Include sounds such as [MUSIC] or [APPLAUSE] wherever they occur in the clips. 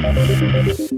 Welcome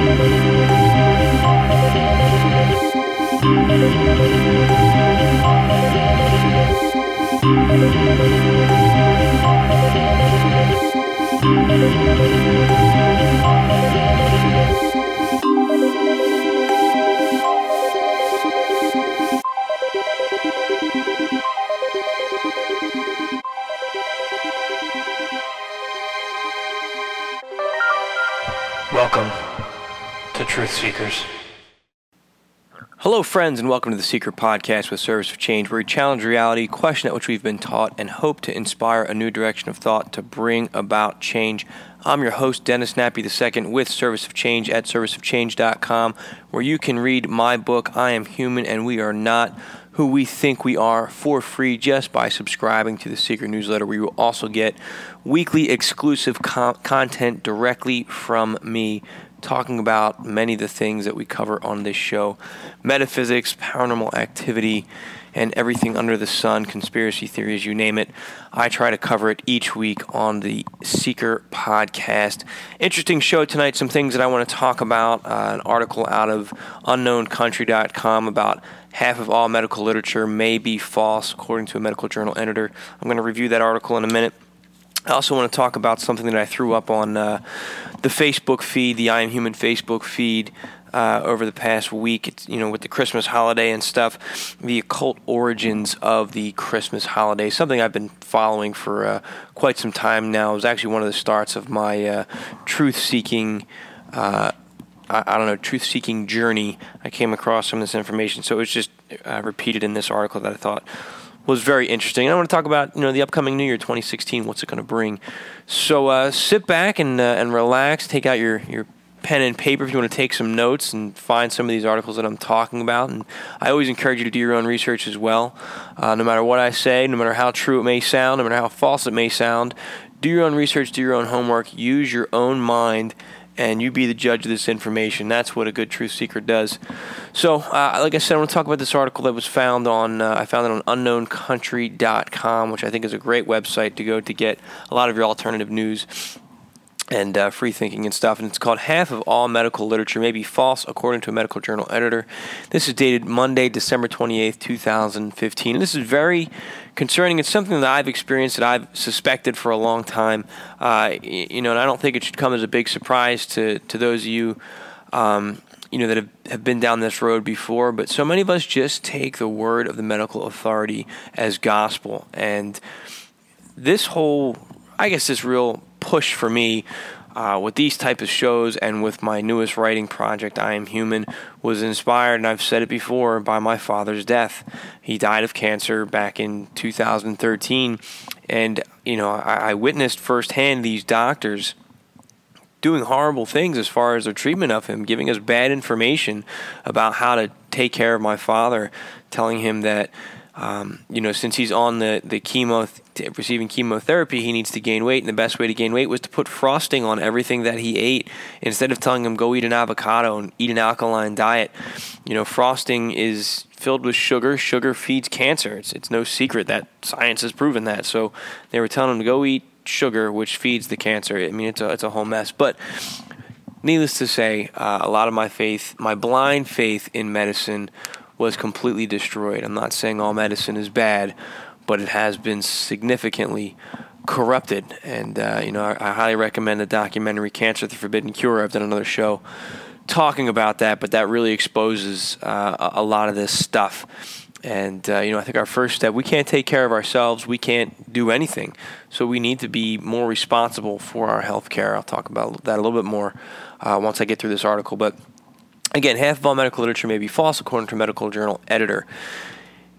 friends, and welcome to the Seeker Podcast with Service of Change, where we challenge reality, question that which we've been taught, and hope to inspire a new direction of thought to bring about change. I'm your host, Dennis Nappi II, with Service of Change at serviceofchange.com, where you can read my book, I Am Human and We Are Not Who We Think We Are, for free just by subscribing to the Seeker newsletter, where you will also get weekly exclusive content directly from me talking about many of the things that we cover on this show metaphysics, paranormal activity, and everything under the sun, conspiracy theories, you name it. I try to cover it each week on the Seeker podcast. Interesting show tonight, some things that I want to talk about. Uh, an article out of unknowncountry.com about half of all medical literature may be false, according to a medical journal editor. I'm going to review that article in a minute. I also want to talk about something that I threw up on uh, the Facebook feed, the I Am Human Facebook feed, uh, over the past week. It's, you know, with the Christmas holiday and stuff, the occult origins of the Christmas holiday, something I've been following for uh, quite some time now. It was actually one of the starts of my uh, truth seeking. Uh, I, don't know, truth seeking journey. I came across some of this information, so it was just uh, repeated in this article that I thought was very interesting. And I want to talk about you know the upcoming New Year 2016. What's it going to bring? So uh, sit back and uh, and relax. Take out your your pen and paper if you want to take some notes and find some of these articles that I'm talking about. And I always encourage you to do your own research as well. Uh, no matter what I say, no matter how true it may sound, no matter how false it may sound, do your own research, do your own homework, use your own mind and you be the judge of this information. That's what a good truth seeker does. So, uh, like I said, I want to talk about this article that was found on, uh, I found it on unknowncountry.com, which I think is a great website to go to get a lot of your alternative news and uh, free thinking and stuff. And it's called Half of All Medical Literature May Be False, according to a medical journal editor. This is dated Monday, December 28th, 2015. And this is very concerning. It's something that I've experienced that I've suspected for a long time. Uh, you know, and I don't think it should come as a big surprise to, to those of you. Um, you know that have, have been down this road before, but so many of us just take the word of the medical authority as gospel. And this whole, I guess, this real push for me uh, with these type of shows and with my newest writing project, I Am Human, was inspired, and I've said it before, by my father's death. He died of cancer back in 2013, and you know I, I witnessed firsthand these doctors doing horrible things as far as their treatment of him, giving us bad information about how to take care of my father, telling him that um, you know, since he's on the the chemo receiving chemotherapy, he needs to gain weight, and the best way to gain weight was to put frosting on everything that he ate instead of telling him go eat an avocado and eat an alkaline diet. You know, frosting is filled with sugar. Sugar feeds cancer. It's it's no secret that science has proven that. So they were telling him to go eat sugar, which feeds the cancer. I mean, it's a it's a whole mess, but. Needless to say, uh, a lot of my faith, my blind faith in medicine, was completely destroyed. I'm not saying all medicine is bad, but it has been significantly corrupted. And, uh, you know, I, I, highly recommend the documentary Cancer the Forbidden Cure. I've done another show talking about that, but that really exposes uh, a, lot of this stuff. And, uh, you know, I think our first step, we can't take care of ourselves. We can't do anything. So we need to be more responsible for our health care. I'll talk about that a little bit more uh, once I get through this article. But Again, half of all medical literature may be false, according to medical journal editor.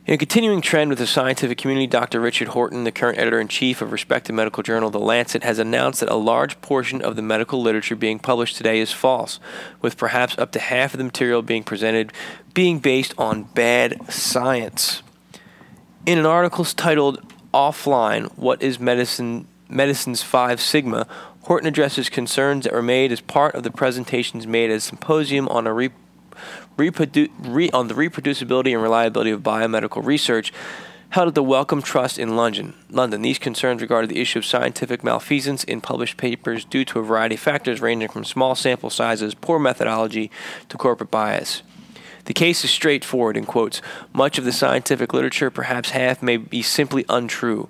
In a continuing trend with the scientific community, Dr. Richard Horton, the current editor in chief of respected medical journal The Lancet, has announced that a large portion of the medical literature being published today is false, with perhaps up to half of the material being presented being based on bad science. In an article titled Offline What is Medicine Medicine's 5 Sigma, Horton addresses concerns that were made as part of the presentations made at a symposium on a re- reprodu- re- on the reproducibility and reliability of biomedical research held at the Wellcome Trust in London. London. These concerns regarded the issue of scientific malfeasance in published papers due to a variety of factors ranging from small sample sizes, poor methodology, to corporate bias. The case is straightforward in quotes. Much of the scientific literature, perhaps half, may be simply untrue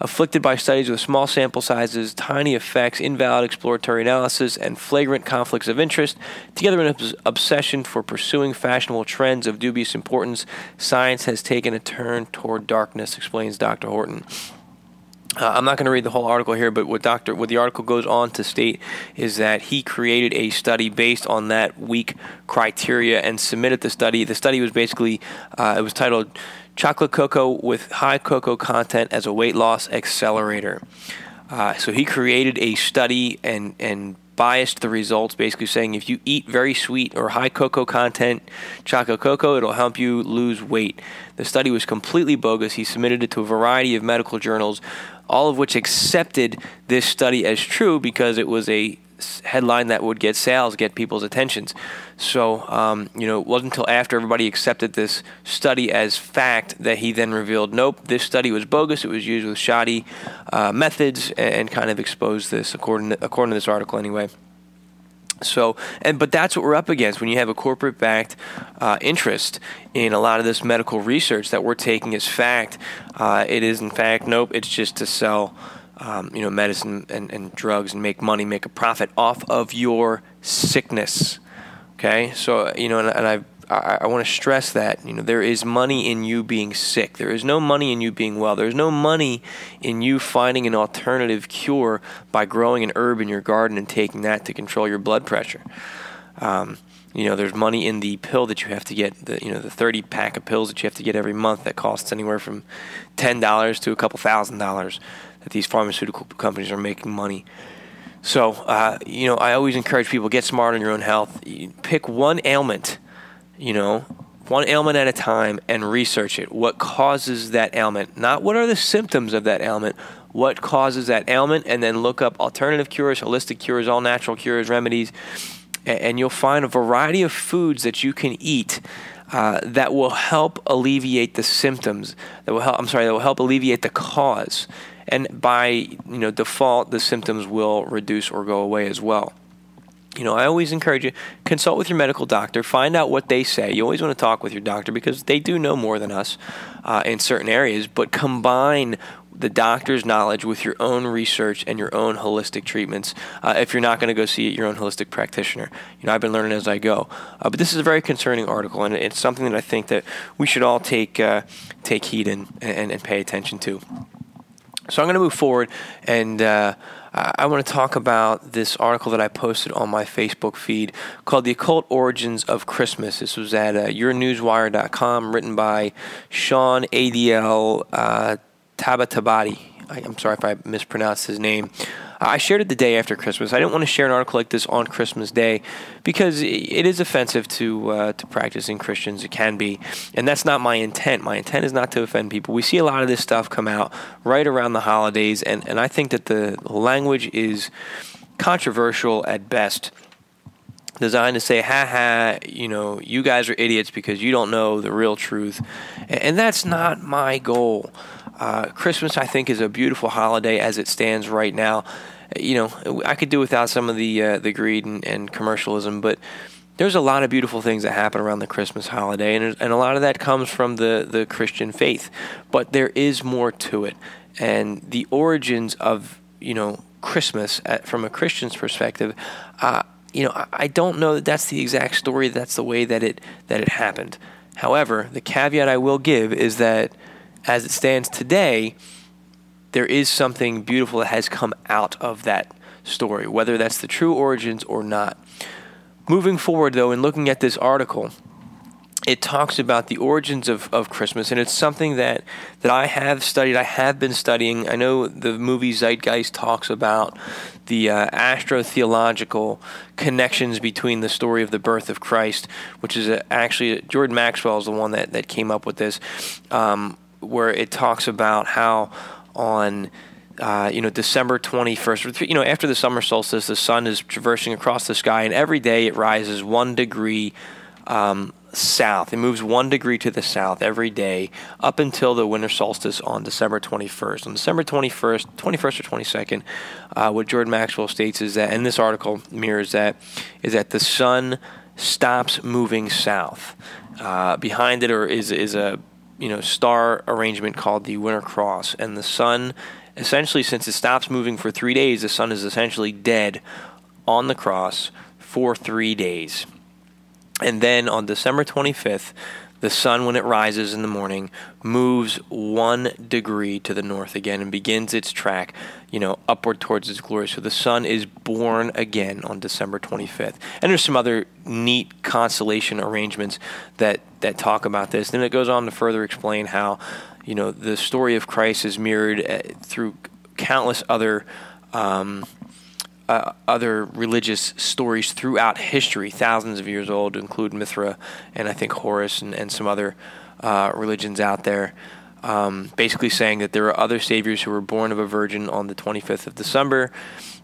afflicted by studies with small sample sizes, tiny effects, invalid exploratory analysis, and flagrant conflicts of interest, together in an obsession for pursuing fashionable trends of dubious importance, science has taken a turn toward darkness, explains Dr. Horton. Uh, I'm not going to read the whole article here, but what Doctor what the article goes on to state is that he created a study based on that weak criteria and submitted the study. The study was basically uh, it was titled chocolate cocoa with high cocoa content as a weight loss accelerator. Uh, so he created a study and and biased the results, basically saying if you eat very sweet or high cocoa content chocolate cocoa, it'll help you lose weight. The study was completely bogus. He submitted it to a variety of medical journals, all of which accepted this study as true because it was a headline that would get sales, get people's attentions. So, um, you know, it wasn't until after everybody accepted this study as fact that he then revealed, nope, this study was bogus. It was used with shoddy uh, methods, and, and, kind of exposed this, according to, according to this article, anyway. So, and but that's what we're up against when you have a corporate-backed uh, interest in a lot of this medical research that we're taking as fact. Uh, it is, in fact, nope. It's just to sell um, you know, medicine and, and drugs and make money, make a profit off of your sickness. Okay, so you know, and, and I I, I want to stress that you know there is money in you being sick. There is no money in you being well. There's no money in you finding an alternative cure by growing an herb in your garden and taking that to control your blood pressure. Um, you know, there's money in the pill that you have to get. The you know the 30 pack of pills that you have to get every month that costs anywhere from ten dollars to a couple thousand dollars that these pharmaceutical companies are making money. So, uh, you know, I always encourage people get smart on your own health. Pick one ailment, you know, one ailment at a time and research it. What causes that ailment? Not what are the symptoms of that ailment, what causes that ailment, and then look up alternative cures, holistic cures, all natural cures, remedies, and you'll find a variety of foods that you can eat uh, that will help alleviate the symptoms. That will help. I'm sorry. That will help alleviate the cause and by you know default the symptoms will reduce or go away as well. You know i always encourage you consult with your medical doctor. Find out what they say. You always want to talk with your doctor because they do know more than us uh, in certain areas. But combine the doctor's knowledge with your own research and your own holistic treatments uh, if you're not going to go see your own holistic practitioner. You know i've been learning as i go. Uh, but this is a very concerning article and it's something that i think that we should all take uh, take heed in and, and pay attention to so I'm going to move forward, and uh, I want to talk about this article that I posted on my Facebook feed called "The Occult Origins of Christmas." This was at uh, YourNewsWire.com, written by Sean Adl uh, Tabatabadi. I'm sorry if I mispronounced his name. I shared it the day after Christmas. I didn't want to share an article like this on Christmas Day because it is offensive to uh, to practicing Christians. It can be, and that's not my intent. My intent is not to offend people. We see a lot of this stuff come out right around the holidays, and, and I think that the language is controversial at best designed to say, ha ha, you know, you guys are idiots because you don't know the real truth. And that's not my goal. Uh, Christmas, I think, is a beautiful holiday as it stands right now. You know, I could do without some of the uh, the greed and, and, commercialism, but there's a lot of beautiful things that happen around the Christmas holiday, and, and a lot of that comes from the, the Christian faith. But there is more to it, and the origins of you know Christmas at, from a Christian's perspective. Uh, you know, I don't know that that's the exact story. That's the way that it that it happened. However, the caveat I will give is that as it stands today, there is something beautiful that has come out of that story, whether that's the true origins or not. moving forward, though, in looking at this article, it talks about the origins of, of Christmas, and it's something that, that I have studied. I have been studying. I know the movie Zeitgeist talks about the uh, astrotheological connections between the story of the birth of Christ, which is a, actually Jordan Maxwell is the one that, that came up with this, um, where it talks about how on uh, you know, December 21st, you know, after the summer solstice, the sun is traversing across the sky, and every day it rises one degree um, south. It moves one degree to the south every day up until the winter solstice on December 21st. On December 21st, 21st or 22nd, uh, what Jordan Maxwell states is that, and this article mirrors that, is that the sun stops moving south. Uh, behind it or is is a you know star arrangement called the Winter Cross, and the sun essentially since it stops moving for three days, the sun is essentially dead on the cross for three days. And then on December 25th, the sun, when it rises in the morning, moves one degree to the north again and begins its track, you know, upward towards its glory. So the sun is born again on December 25th. And there's some other neat constellation arrangements that, that talk about this. Then it goes on to further explain how, you know, the story of Christ is mirrored uh, through countless other. Um, uh, other religious stories throughout history, thousands of years old, include Mithra and I think Horus and, and some other uh, religions out there. Um, basically saying that there are other saviors who were born of a virgin on the 25th of December,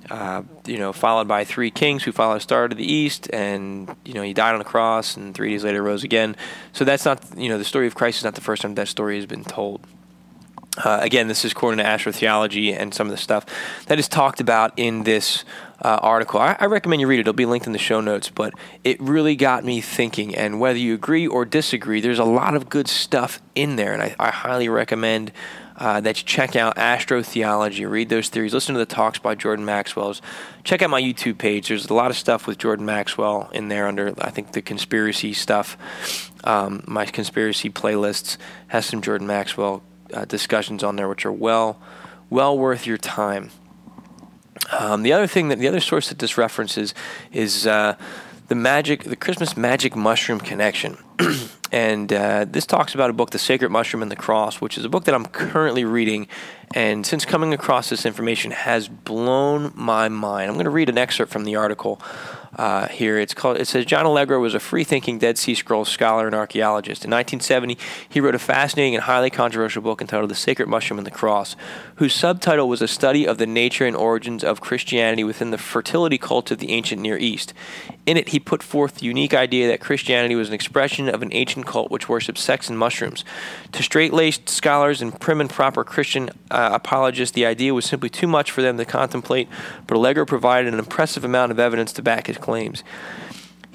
uh, you know, followed by three kings who followed a star to the east, and you know he died on the cross, and three days later rose again. So that's not, you know, the story of Christ is not the first time that story has been told. Uh, again, this is according to astrotheology and some of the stuff that is talked about in this uh, article. I, I, recommend you read it. It'll be linked in the show notes. But it really got me thinking. And whether you agree or disagree, there's a lot of good stuff in there. And I, I highly recommend uh, that you check out astrotheology, read those theories, listen to the talks by Jordan Maxwell's. Check out my YouTube page. There's a lot of stuff with Jordan Maxwell in there under, I think, the conspiracy stuff. Um, my conspiracy playlists has some Jordan Maxwell uh, discussions on there, which are well, well worth your time. Um, the other thing that the other source that this references is uh, the magic, the Christmas magic mushroom connection, [CLEARS THROAT] and uh, this talks about a book, The Sacred Mushroom and the Cross, which is a book that I'm currently reading, and since coming across this information has blown my mind. I'm going to read an excerpt from the article uh, here. It's called. It says John Allegro was a free-thinking Dead Sea Scrolls scholar and archaeologist. In 1970, he wrote a fascinating and highly controversial book entitled "The Sacred Mushroom and the Cross," whose subtitle was a study of the nature and origins of Christianity within the fertility cult of the ancient Near East. In it, he put forth the unique idea that Christianity was an expression of an ancient cult which worshipped sex and mushrooms. To straight-laced scholars and prim and proper Christian uh, apologists, the idea was simply too much for them to contemplate. But Allegro provided an impressive amount of evidence to back his claims.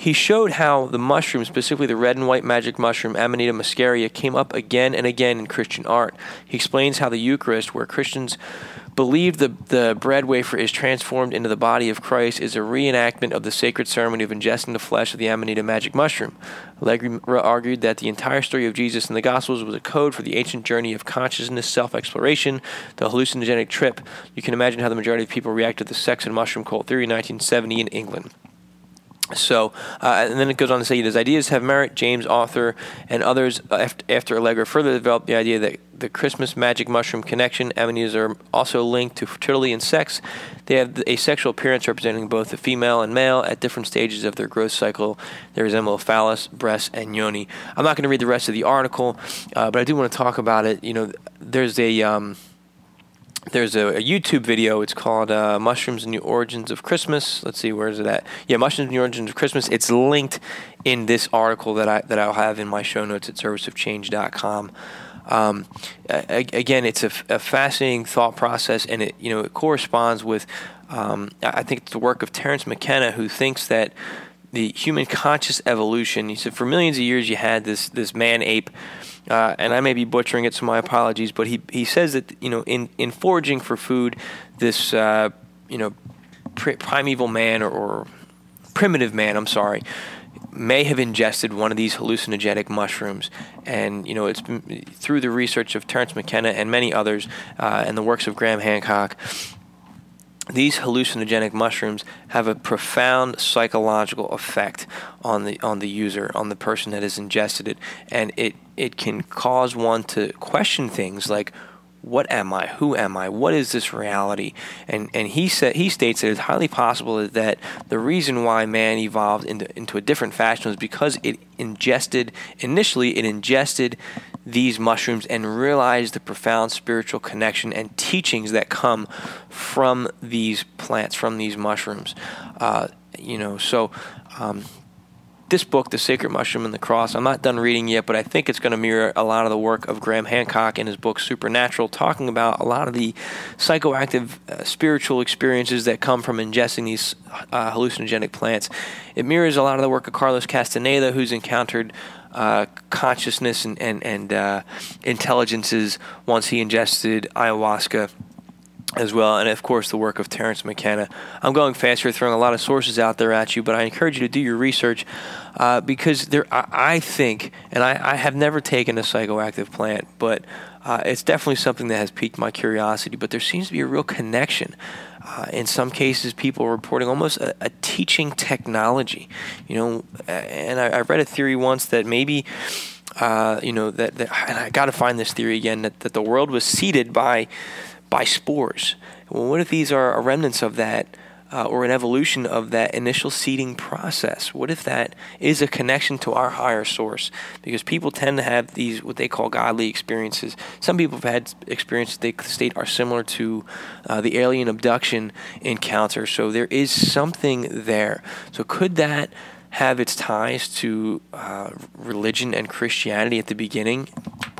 He showed how the mushroom, specifically the red and white magic mushroom Amanita muscaria, came up again and again in Christian art. He explains how the Eucharist, where Christians believe the, the bread wafer is transformed into the body of Christ, is a reenactment of the sacred ceremony of ingesting the flesh of the Amanita magic mushroom. Allegro argued that the entire story of Jesus in the Gospels was a code for the ancient journey of consciousness, self exploration, the hallucinogenic trip. You can imagine how the majority of people reacted to the sex and mushroom cult theory in 1970 in England. So, uh, and then it goes on to say his ideas have merit. James Arthur, and others uh, after Allegro further developed the idea that the Christmas magic mushroom connection amanitas are also linked to fertility and sex. They have a sexual appearance representing both the female and male at different stages of their growth cycle. They resemble phallus, breast, and yoni. I'm not going to read the rest of the article, uh, but I do want to talk about it. You know, there's a um, there's a, a, YouTube video. It's called uh, "Mushrooms and the Origins of Christmas." Let's see, where is it at? Yeah, "Mushrooms and the Origins of Christmas." It's linked in this article that I that I'll have in my show notes at serviceofchange.com. Um, again, it's a, a, fascinating thought process, and it you know it corresponds with um, I think it's the work of Terence McKenna, who thinks that the human conscious evolution. He said for millions of years you had this this man ape uh, and I may be butchering it, so my apologies. But he he says that you know in in foraging for food, this uh, you know primeval man or, or primitive man, I'm sorry, may have ingested one of these hallucinogenic mushrooms. And, you know, it's through the research of Terence McKenna and many others, uh, and the works of Graham Hancock, these hallucinogenic mushrooms have a profound psychological effect on the on the user, on the person that has ingested it, and it it can cause one to question things like what am I? Who am I? What is this reality? And and he said he states that it's highly possible that the reason why man evolved into into a different fashion was because it ingested initially it ingested these mushrooms and realize the profound spiritual connection and teachings that come from these plants, from these mushrooms. Uh, you know, so um, this book, The Sacred Mushroom and the Cross, I'm not done reading yet, but I think it's going to mirror a lot of the work of Graham Hancock in his book Supernatural, talking about a lot of the psychoactive uh, spiritual experiences that come from ingesting these uh, hallucinogenic plants. It mirrors a lot of the work of Carlos Castaneda, who's encountered uh, consciousness and, and, and uh, intelligences once he ingested ayahuasca as well, and of course the work of Terence McKenna. I'm going fast here, throwing a lot of sources out there at you, but I encourage you to do your research uh, because there, I, I, think, and I, I, have never taken a psychoactive plant, but uh, it's definitely something that has piqued my curiosity. But there seems to be a real connection. Uh, in some cases, people are reporting almost a, a teaching technology. You know, and I, I read a theory once that maybe. Uh, you know that, that, and I got to find this theory again that, that the world was seeded by by spores. Well, what if these are remnants of that? Uh, or an evolution of that initial seeding process? What if that is a connection to our higher source? Because people tend to have these what they call godly experiences. Some people have had experiences they state are similar to uh, the alien abduction encounter. So there is something there. So could that have its ties to uh, religion and Christianity at the beginning?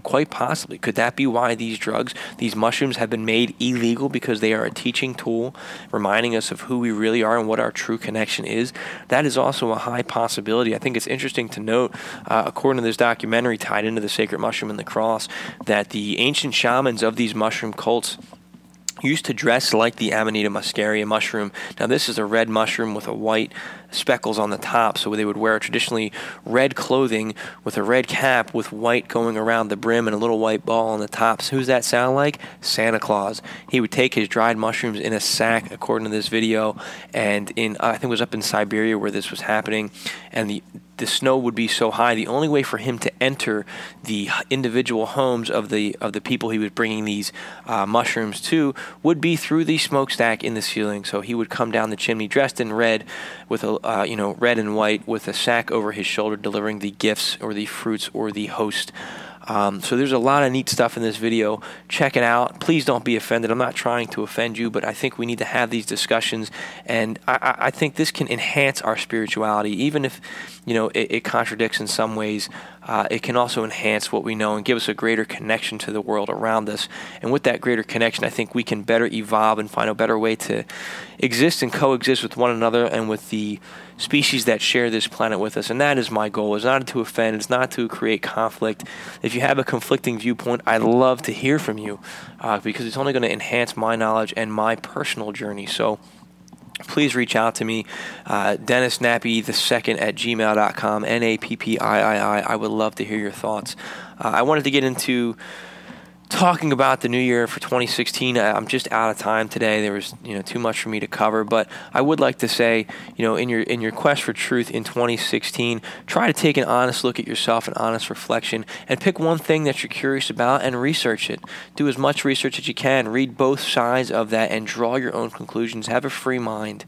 Quite possibly. Could that be why these drugs, these mushrooms, have been made illegal because they are a teaching tool, reminding us of who we really are and what our true connection is? That is also a high possibility. I think it's interesting to note, uh, according to this documentary tied into the sacred mushroom and the cross, that the ancient shamans of these mushroom cults used to dress like the Amanita muscaria mushroom. Now, this is a red mushroom with a white speckles on the top. So they would wear traditionally red clothing with a red cap with white going around the brim and a little white ball on the top. So who's that sound like? Santa Claus. He would take his dried mushrooms in a sack, according to this video, and in I think it was up in Siberia where this was happening, and the the snow would be so high. The only way for him to enter the individual homes of the of the people he was bringing these uh, mushrooms to would be through the smokestack in the ceiling. So he would come down the chimney dressed in red, with a uh, you know red and white, with a sack over his shoulder, delivering the gifts or the fruits or the host um, so there's a lot of neat stuff in this video. Check it out. Please don't be offended. I'm not trying to offend you, but I think we need to have these discussions, and I, I think this can enhance our spirituality, even if you know it, it contradicts in some ways. Uh, it can also enhance what we know and give us a greater connection to the world around us. And with that greater connection, I think we can better evolve and find a better way to exist and coexist with one another and with the species that share this planet with us. And that is my goal. It's not to offend, it's not to create conflict. If you have a conflicting viewpoint, I'd love to hear from you uh, because it's only going to enhance my knowledge and my personal journey. So, please reach out to me, uh, Dennis Nappi the second at gmail.com, N A P P I I I. I would love to hear your thoughts. Uh, I wanted to get into talking about the new year for 2016 i'm just out of time today. There was you know too much for me to cover but i would like to say you know in your in your quest for truth in 2016 try to take an honest look at yourself an honest reflection and pick one thing that you're curious about and research it. Do as much research as you can. Read both sides of that and draw your own conclusions. Have a free mind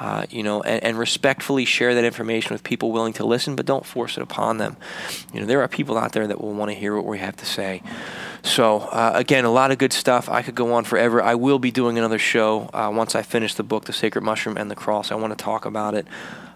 uh, you know, and, and, respectfully share that information with people willing to listen, but don't force it upon them. You know, there are people out there that will want to hear what we have to say. So, uh, again, a lot of good stuff. I could go on forever. I will be doing another show uh, once I finish the book, The Sacred Mushroom and the Cross. I want to talk about it,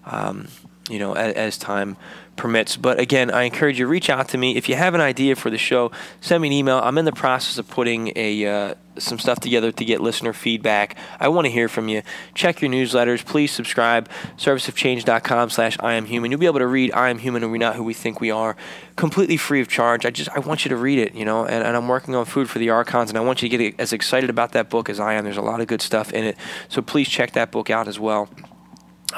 um, you know, as, as time permits. But again, I encourage you reach out to me if you have an idea for the show. Send me an email. I'm in the process of putting a uh, some stuff together to get listener feedback. I want to hear from you. Check your newsletters. Please subscribe. Serviceofchange.com slash I am human. You'll be able to read I am human and we're not who we think we are completely free of charge. I just I want you to read it, you know, and, and I'm working on food for the archons and I want you to get as excited about that book as I am. There's a lot of good stuff in it. So please check that book out as well.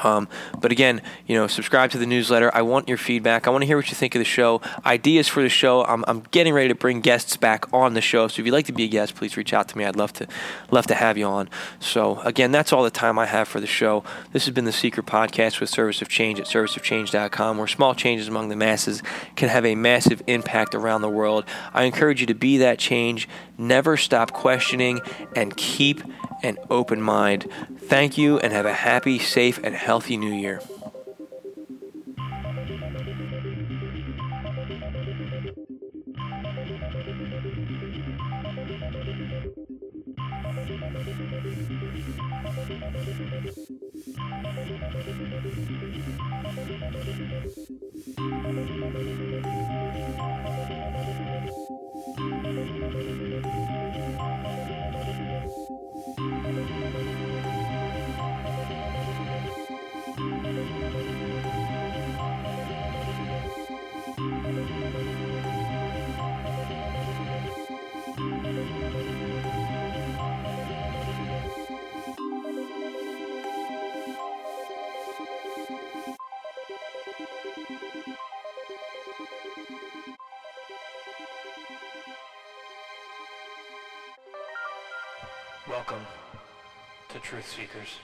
Um, but again, you know, subscribe to the newsletter. I want your feedback. I want to hear what you think of the show. Ideas for the show. I'm, I'm getting ready to bring guests back on the show. So if you'd like to be a guest, please reach out to me. I'd love to love to have you on. So again, that's all the time I have for the show. This has been the Seeker Podcast with Service of Change at serviceofchange.com, where small changes among the masses can have a massive impact around the world. I encourage you to be that change. Never stop questioning and keep an open mind. Thank you and have a happy, safe, and healthy new year. Welcome to Truth Seekers.